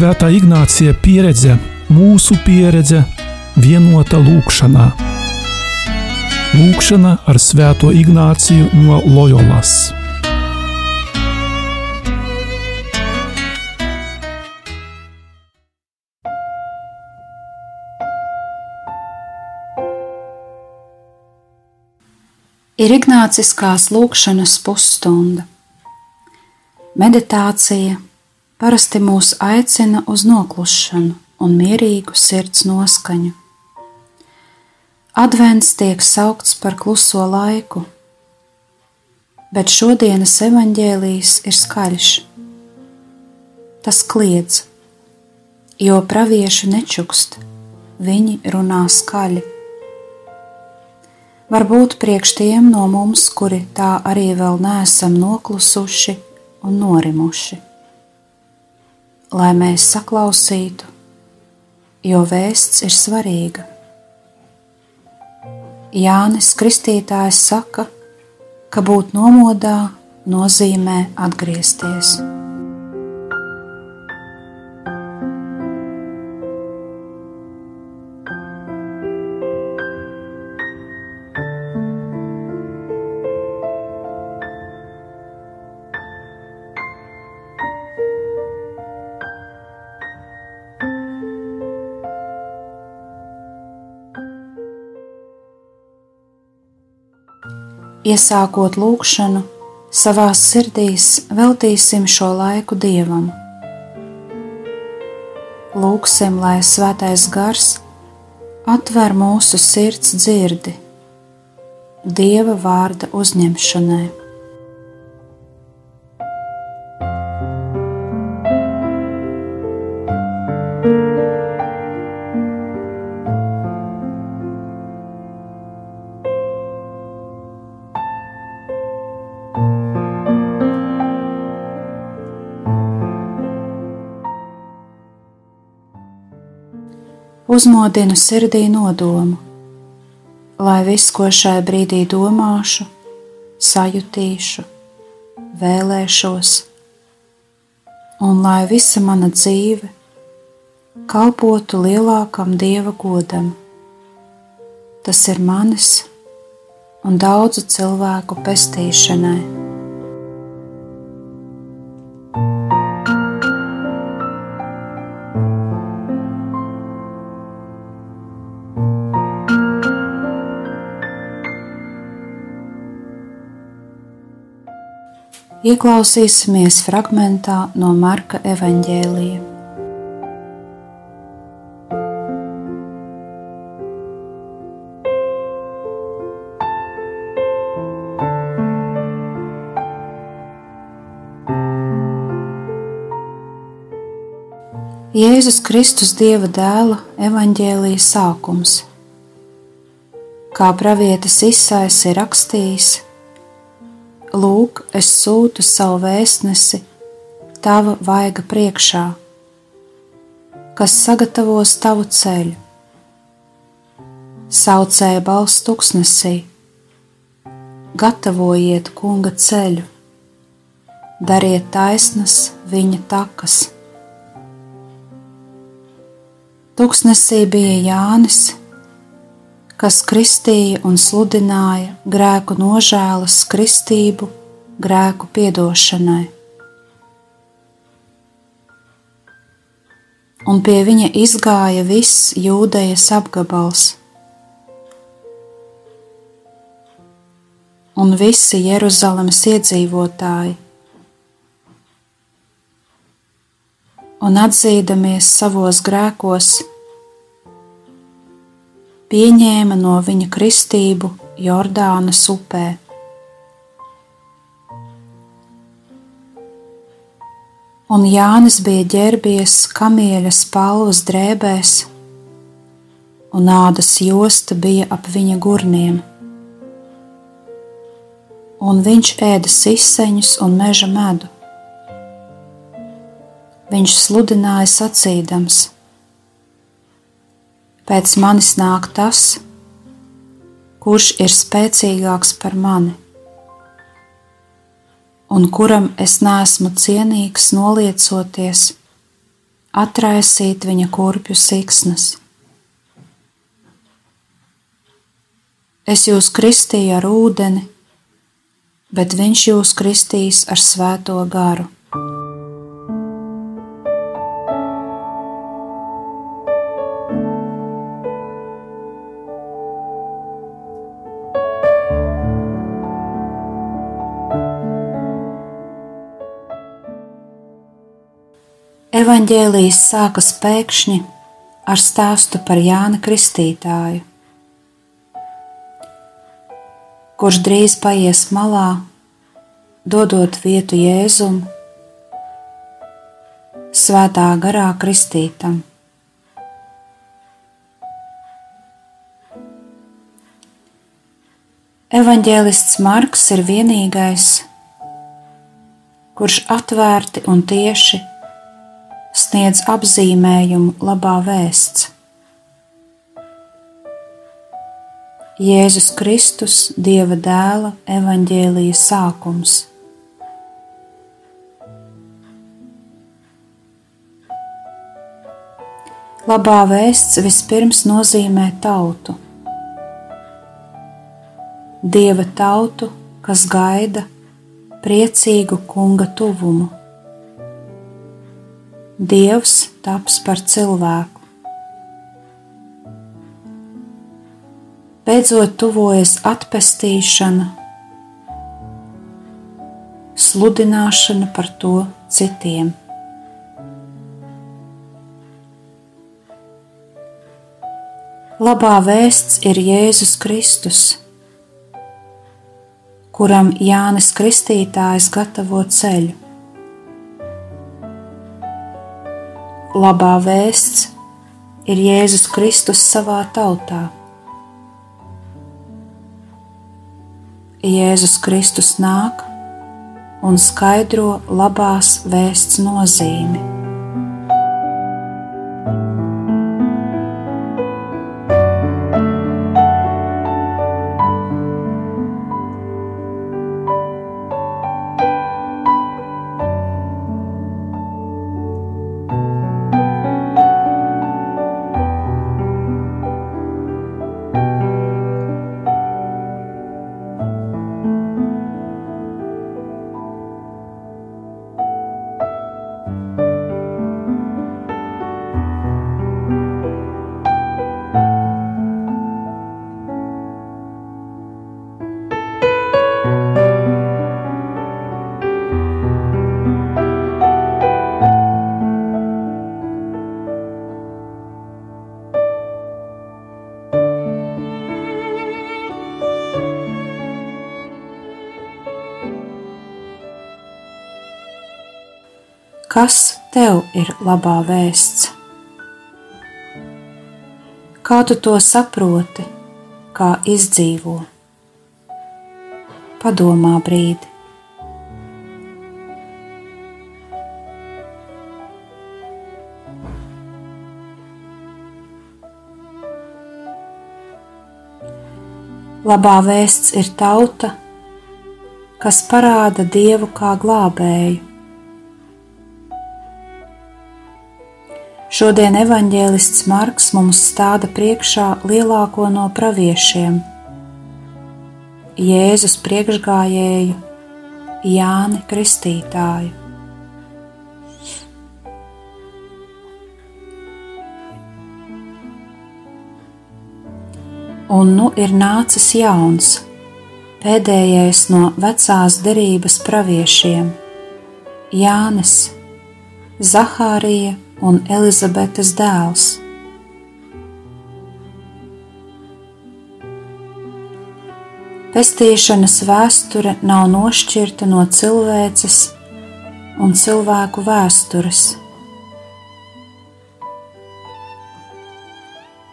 Svētā Ignācija pieredze, mūsu pieredze, vienota lūkšanā. Lūkšana ar Svēto Ignāciju no Loyolas. Ir Ignāciskās lūkšanas pusstunda. Meditācija parasti mūs aicina uz noklušanu un mierīgu sirds noskaņu. Advents tiek saukts par kluso laiku, bet šodienas evaņģēlijs ir skaļš. Tas kliedz, jo pravieši nečukst, viņi runā skaļi. Varbūt priekš tiem no mums, kuri tā arī vēl neesam noklusuši un norimuši lai mēs saklausītu, jo vēsts ir svarīga. Jānis Kristītājs saka, ka būt nomodā nozīmē atgriezties. Iesākot lūgšanu, savās sirdīs veltīsim šo laiku Dievam. Lūksim, lai Svētais Gars atver mūsu sirds dzirdi Dieva vārda uzņemšanai. Uzmodinu sirdī nodomu, lai viss, ko šai brīdī domāšu, sajutīšu, vēlēšos, un lai visa mana dzīve kalpotu lielākam dieva godam. Tas ir manis un daudzu cilvēku pestīšanai. Ieklausīsimies fragmentā no Marka evaņģēlija. Jēzus Kristus Dieva dēla evaņģēlīja sākums. Kā pravietis Isais ir rakstījis, Lūk, es sūtu savu vēstnesi tava vaiga priekšā, kas sagatavos tavu ceļu. Saucēja balss tuksnesī, gatavojiet kunga ceļu, dariet taisnas viņa takas. Tuksnesī bija Jānis, kas kristīja un sludināja grēku nožēlas kristību, grēku piedošanai. Un pie viņa izgāja viss jūdejas apgabals, un visi Jeruzalemes iedzīvotāji. Un atzīdamies savos grēkos, pieņēma no viņa kristību Jordānas upē. Un Jānis bija ģērbies kamieļa spalvas drēbēs, un ādas josta bija ap viņa gurniem. Un viņš ēda siseņus un meža medu. Viņš sludināja sacīdams: Pēc manis nāk tas, kurš ir spēcīgāks par mani, un kuram es neesmu cienīgs noliecoties atraisīt viņa kurpju siksnas. Es jūs kristīju ar ūdeni, bet viņš jūs kristīs ar svēto garu. Evanģēlijas sākas pēkšņi ar stāstu par Jānu Kristītāju, kurš drīz paies malā, dodot vietu Jēzum, svētā garā kristītam. Evanģēlists Marks ir vienīgais, kurš atvērti un tieši sniedz apzīmējumu labā vēsts. Jēzus Kristus, Dieva dēla evaņģēlīja sākums. Labā vēsts vispirms nozīmē tautu. Dieva tautu, kas gaida priecīgu kunga tuvumu. Dievs taps par cilvēku. Beidzot, tuvojas atpestīšana, sludināšana par to citiem. Labā vēsts ir Jēzus Kristus, kuram Jānis Kristītājs gatavo ceļu. Labā vēsts ir Jēzus Kristus savā tautā. Jēzus Kristus nāk un skaidro labās vēsts nozīmi. Kas tev ir labā vēsts? Kā tu to saproti, kā izdzīvo? Padomā brīdi. Labā vēsts ir tauta, kas parāda Dievu kā glābēju Šodien evanģēlists Marks mums stāda priekšā lielāko no praviešiem - Jēzus priekšgājēju, Jāni Kristītāju. Un nu ir nācis jauns, pēdējais no vecās derības praviešiem - Jānis, Zahārija un Elizabetes dēls. Pestīšanas vēsture nav nošķirta no cilvēces un cilvēku vēstures.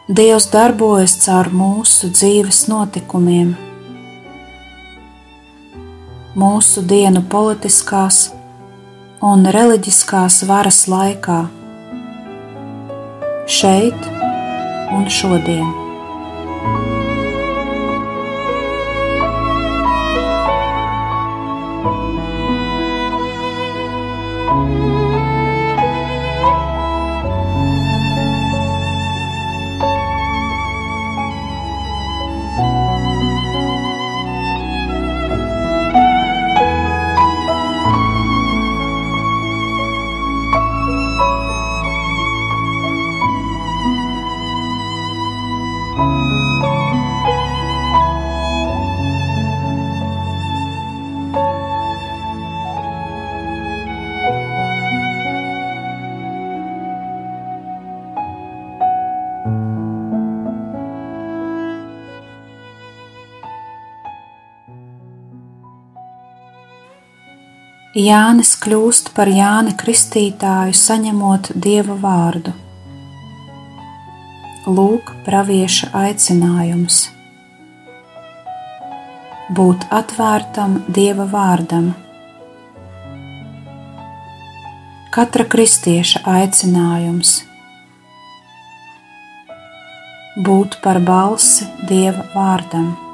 Dievs darbojas caur mūsu dzīves notikumiem, mūsu dienu politiskās un reliģiskās varas laikā šeit un šodien. Jānis kļūst par Jāni Kristītāju, saņemot dieva vārdu. Lūk, pravieša aicinājums būt atvērtam dieva vārdam. Katra kristieša aicinājums būt par balsi dieva vārdam.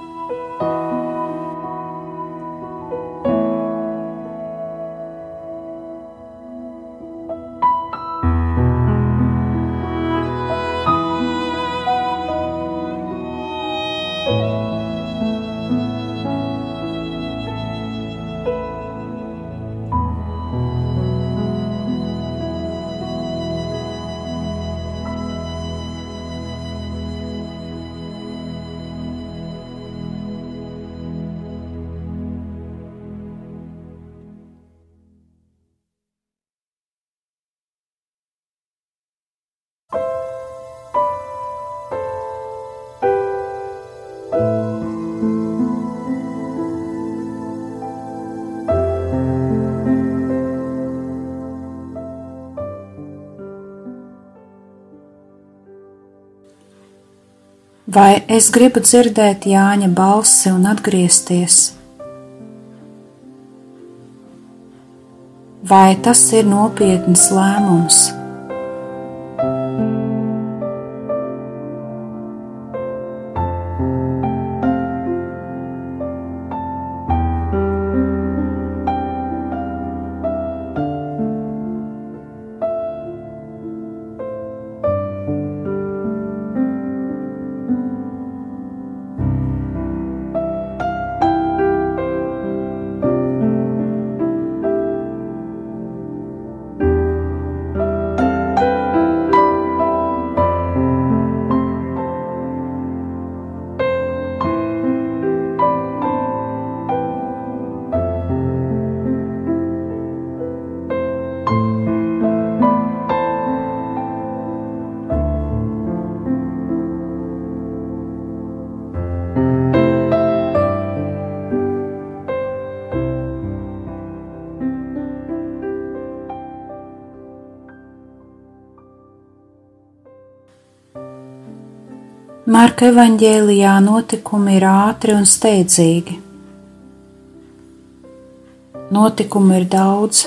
Vai es gribu dzirdēt Jāņa balsi un atgriezties? Vai tas ir nopietns lēmums? Marka evanģēlijā notikumi ir ātri un steidzīgi. Notikumu ir daudz,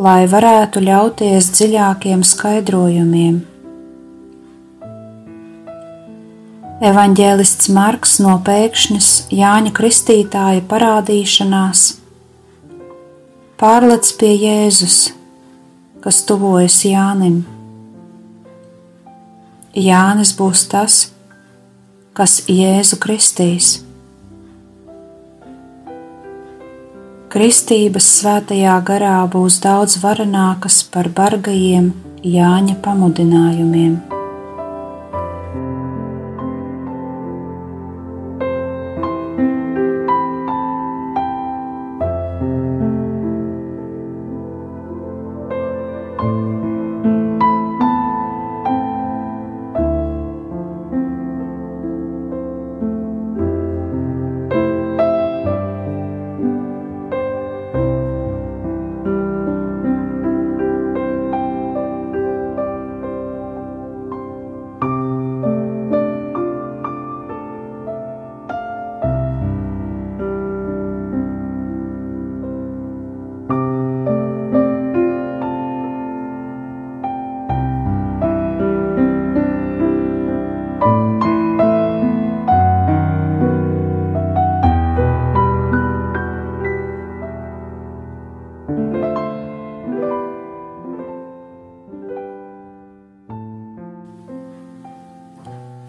lai varētu ļauties dziļākiem skaidrojumiem. Evanģēlists Marks no pēkšņas Jāņa Kristītāja parādīšanās pārlec pie Jēzus, kas tuvojas Jānim. Jānis būs tas, kas Jēzu kristīs. Kristības svētajā garā būs daudz varenākas par bargajiem Jāņa pamudinājumiem.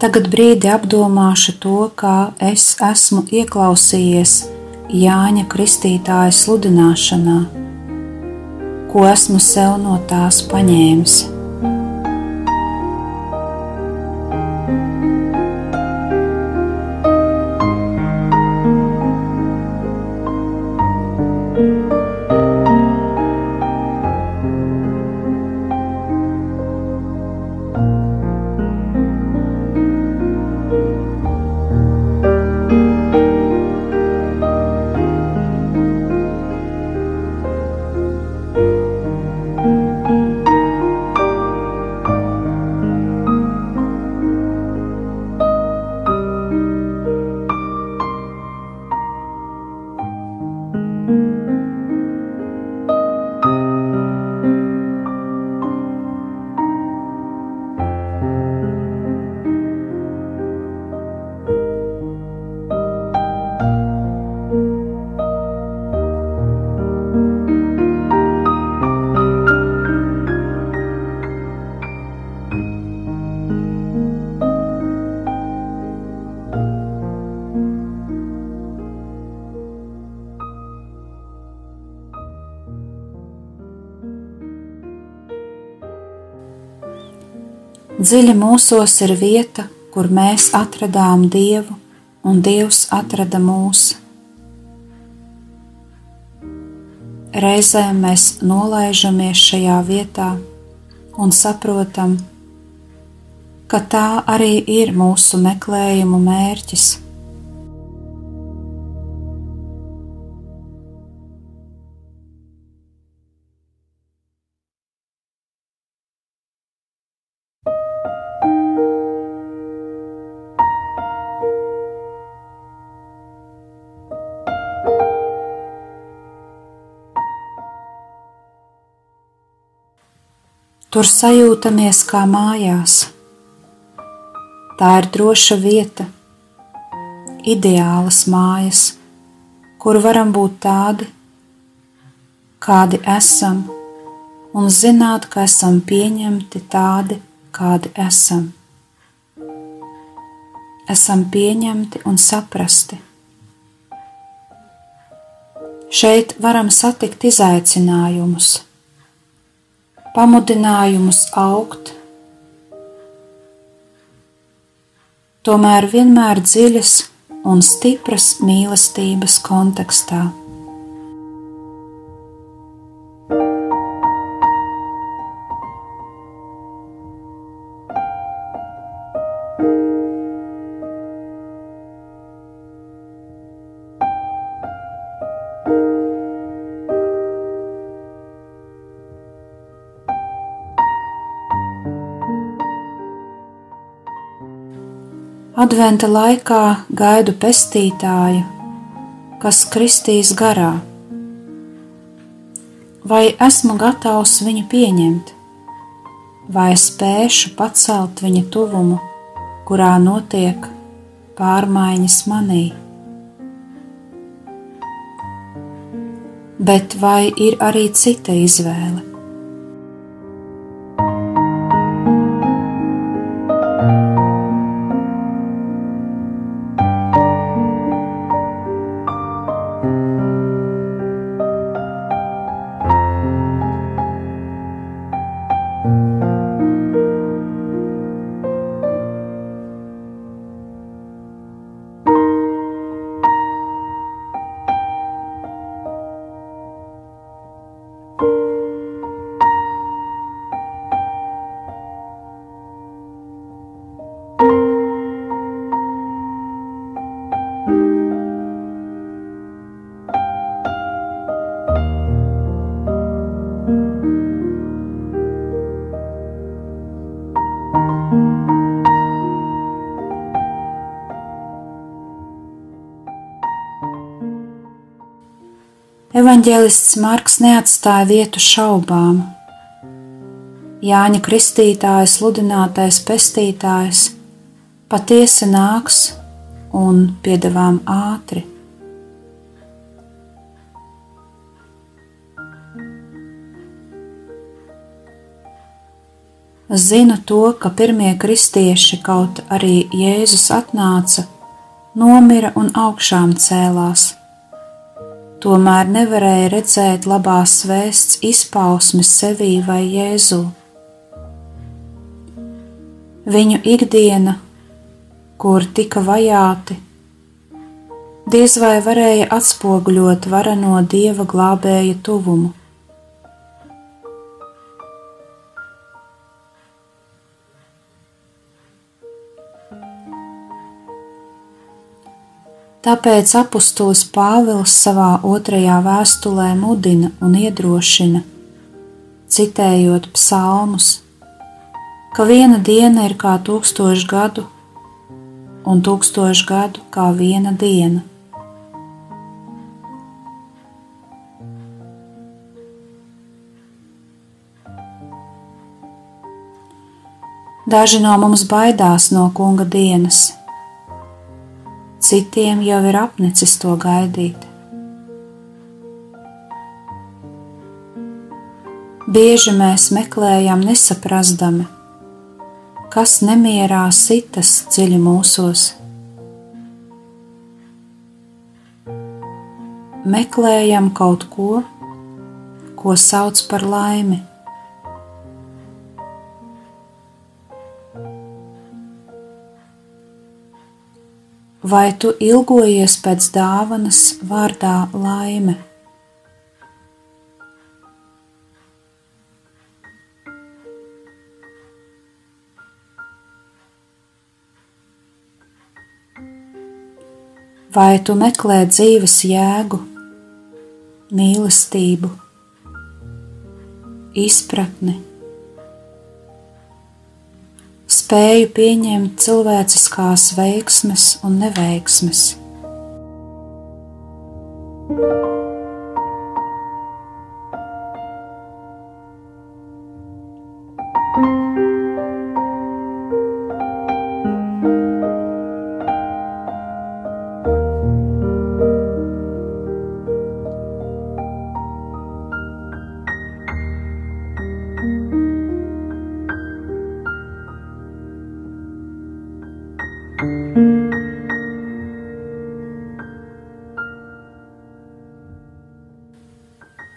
Tagad brīdi apdomāšu to, kā es esmu ieklausījies Jāņa Kristītāja sludināšanā, ko esmu sev no tās paņēmis. Dziļi mūsos ir vieta, kur mēs atradām Dievu, un Dievs atrada mūs. Reizēm mēs nolaižamies šajā vietā un saprotam, ka tā arī ir mūsu meklējumu mērķis Tur sajūtamies kā mājās. Tā ir droša vieta, ideālas mājas, kur varam būt tādi, kādi esam, un zināt, ka esam pieņemti tādi, kādi esam. Esam pieņemti un saprasti. Šeit varam satikt izaicinājumus pamudinājumus augt, tomēr vienmēr dziļas un stipras mīlestības kontekstā. Adventa laikā gaidu pestītāju, kas kristīs garā. Vai esmu gatavs viņu pieņemt, vai spēšu pacelt viņa tuvumu, kurā notiek pārmaiņas manī? Bet vai ir arī cita izvēle? Evanģēlists Marks neatstāja vietu šaubām. Jāņa Kristītāja, sludinātais pestītājs, patiesi nāks un piedāvām ātri. Zinu to, ka pirmie kristieši, kaut arī Jēzus atnāca, nomira un augšām cēlās tomēr nevarēja redzēt labās vēsts izpausmi sevī vai Jēzu. Viņu ikdiena, kur tika vajāti, diez vai varēja atspoguļot vareno dieva glābēja tuvumu. Tāpēc apustulis Pāvils savā otrajā vēstulē mudina un iedrošina, citējot psalmus, ka viena diena ir kā tūkstoš gadu, un tūkstoš gadu kā viena diena. Daži no mums baidās no kunga dienas, citiem jau ir apnicis to gaidīt. Bieži mēs meklējam nesaprastami, kas nemierā sitas dziļi mūsos. Meklējam kaut ko, ko sauc par laimi. Vai tu ilgojies pēc dāvanas vārdā laime? Vai tu meklē dzīves jēgu, mīlestību, izpratni? Spēju pieņemt cilvēciskās veiksmes un neveiksmes.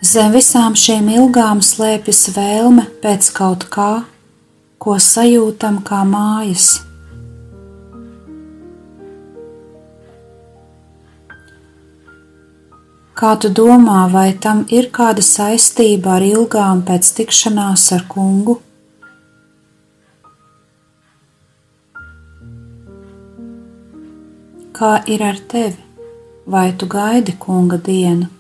Zem visām šīm ilgām slēpjas vēlme pēc kaut kā, ko sajūtam kā mājas. Kā tu domā, vai tam ir kāda saistība ar ilgām pēc tikšanās ar kungu? Kā ir ar tevi? Vai tu gaidi kunga dienu?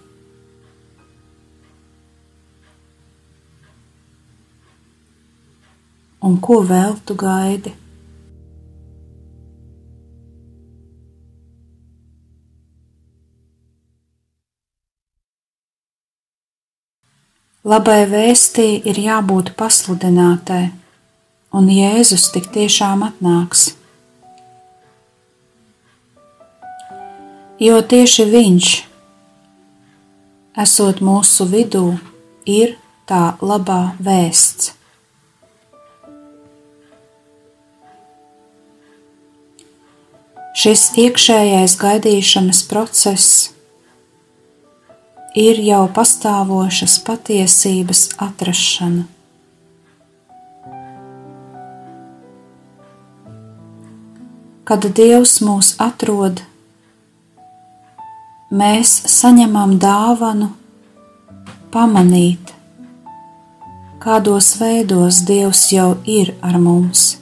Un ko vēl tu gaidi? Labai vēstī ir jābūt pasludinātai, un Jēzus tik tiešām atnāks. Jo tieši Viņš, esot mūsu vidū, ir tā labā vēsts. Šis iekšējais gaidīšanas process ir jau pastāvošas patiesības atrašana. Kad Dievs mūs atrod, mēs saņemam dāvanu pamanīt, kādos veidos Dievs jau ir ar mums.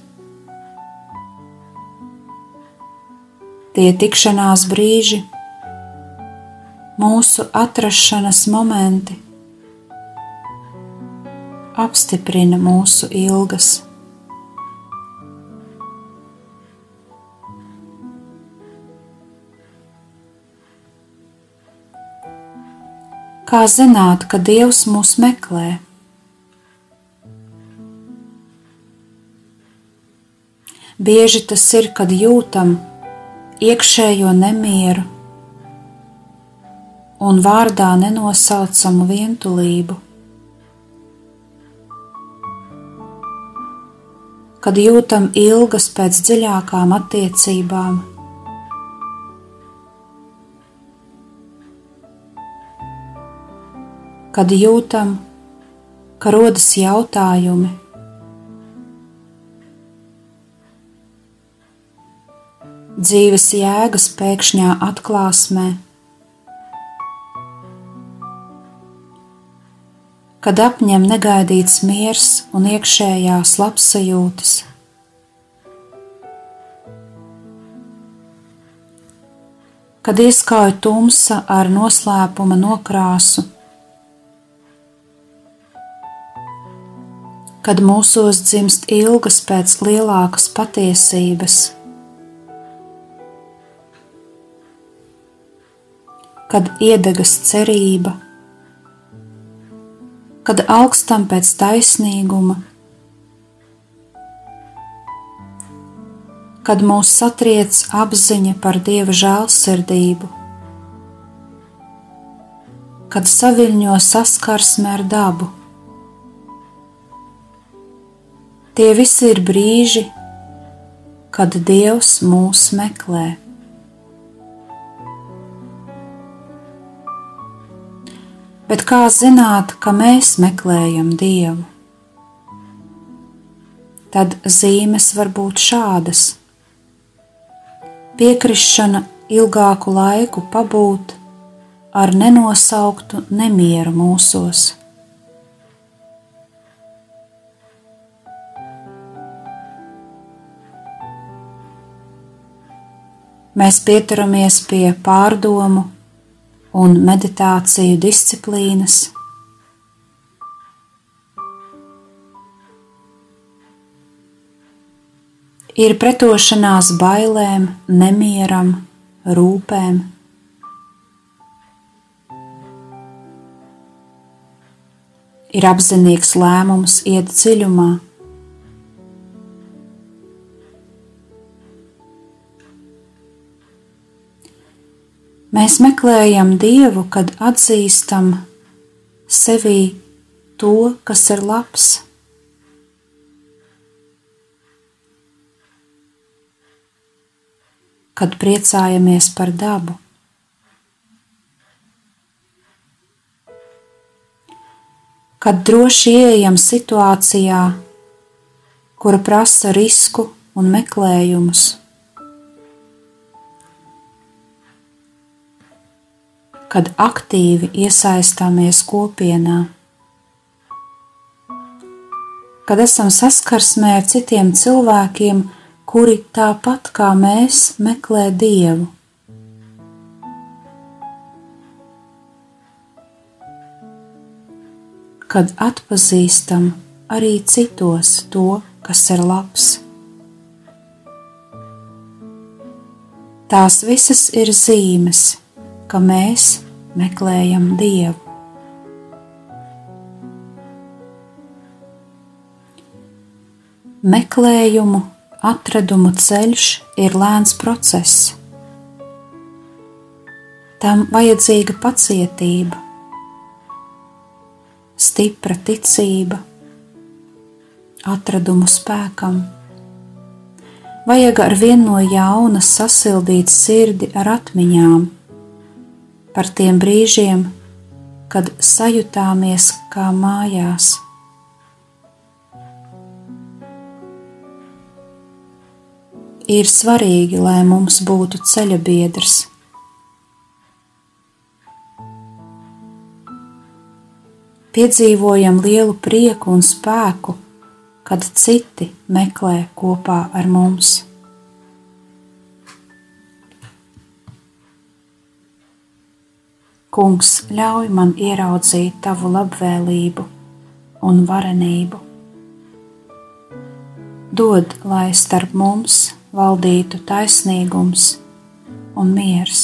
Tie tikšanās brīži, mūsu atrašanās momenti apstiprina mūsu ilgas. Kā zināt, ka Dievs mūs meklē? Bieži tas ir, kad jūtam, iekšējo nemieru un vārdā nenosaucamu vientulību. Kad jūtam ilgas pēc dziļākām attiecībām, kad jūtam, ka rodas jautājumi dzīves jēgas pēkšņā atklāsmē. Kad apņem negaidīts miers un iekšējās labsajūtas, kad ieskauj tumsa ar noslēpuma nokrāsu, kad mūsos dzimst ilgas pēc lielākas patiesības kad iedegas cerība, kad augstam pēc taisnīguma, kad mūs satriec apziņa par Dieva žēlsirdību, kad saviņo saskarsme ar dabu. Tie visi ir brīži, kad Dievs mūs meklē. Bet kā zināt, ka mēs meklējam Dievu? Tad zīmes var būt šādas: piekrišana ilgāku laiku pabūt ar nenosauktu nemieru mūsos. Mēs pieturamies pie pārdomu un meditāciju disciplīnas. Ir pretošanās bailēm, nemieram, rūpēm. Ir apzinīgs lēmums iet dziļumā. Mēs meklējam Dievu, kad atzīstam sevī to, kas ir labs. Kad priecājamies par dabu, kad droši ieejam situācijā, kura prasa risku un meklējumus. Kad aktīvi iesaistāmies kopienā, kad esam saskarsmē ar citiem cilvēkiem, kuri tāpat kā mēs meklē Dievu. Kad atpazīstam arī citos to, kas ir labs. Tās visas ir zīmes, ka mēs meklējam Dievu. Meklējumu, atradumu ceļš ir lēns process. Tam vajadzīga pacietība, stipra ticība, atradumu spēkam. Vajag ar vienu no jauna sasildīt sirdi ar atmiņām par tiem brīžiem, kad sajutāmies kā mājās. Ir svarīgi, lai mums būtu ceļa biedrs. Piedzīvojam lielu prieku un spēku, kad citi meklē kopā ar mums. Kungs, ļauj man ieraudzīt tavu labvēlību un varenību. Dod, lai starp mums valdītu taisnīgums un miers.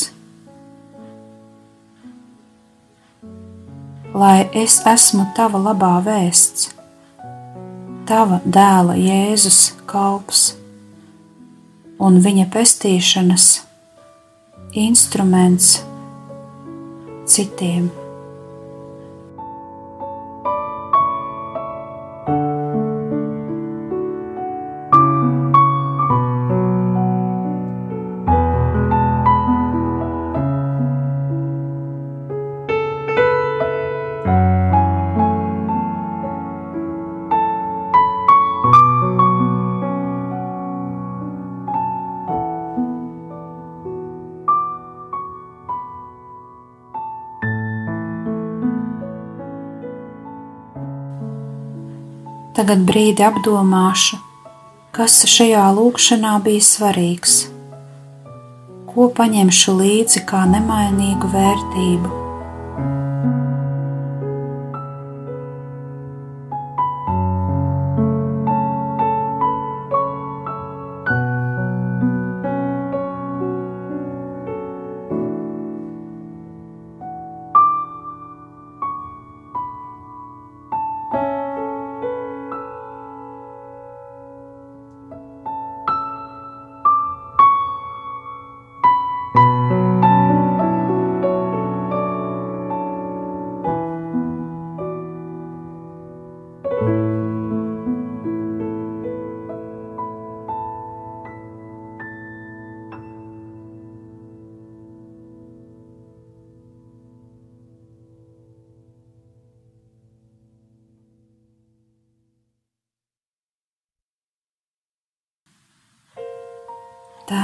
Lai es esmu tava labā vēsts, tava dēla Jēzus kalps un viņa pestīšanas instruments citiem. Tagad brīdi apdomāšu, kas šajā lūkšanā bija svarīgs, ko paņemšu līdzi kā nemainīgu vērtību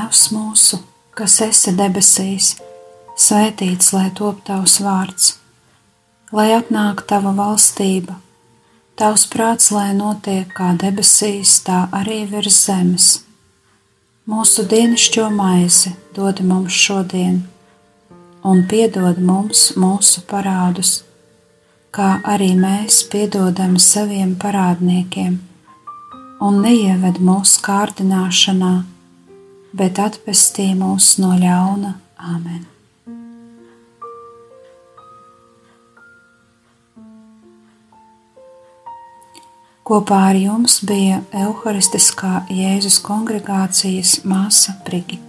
Tēvs mūsu, kas esi debesīs, svētīts lai top tavs vārds, lai atnāk tava valstība, tavs prāts, lai notiek kā debesīs, tā arī virs zemes. Mūsu dienascho maizi dod mums šodien, un piedod mums mūsu parādus kā arī mēs piedodam saviem parādniekiem, un neieved mūsu kārdināšanā, bet atpestī mūs no ļauna. Āmen! Kopā ar jums bija Euharistiskā Jēzus kongregācijas māsa Brigita.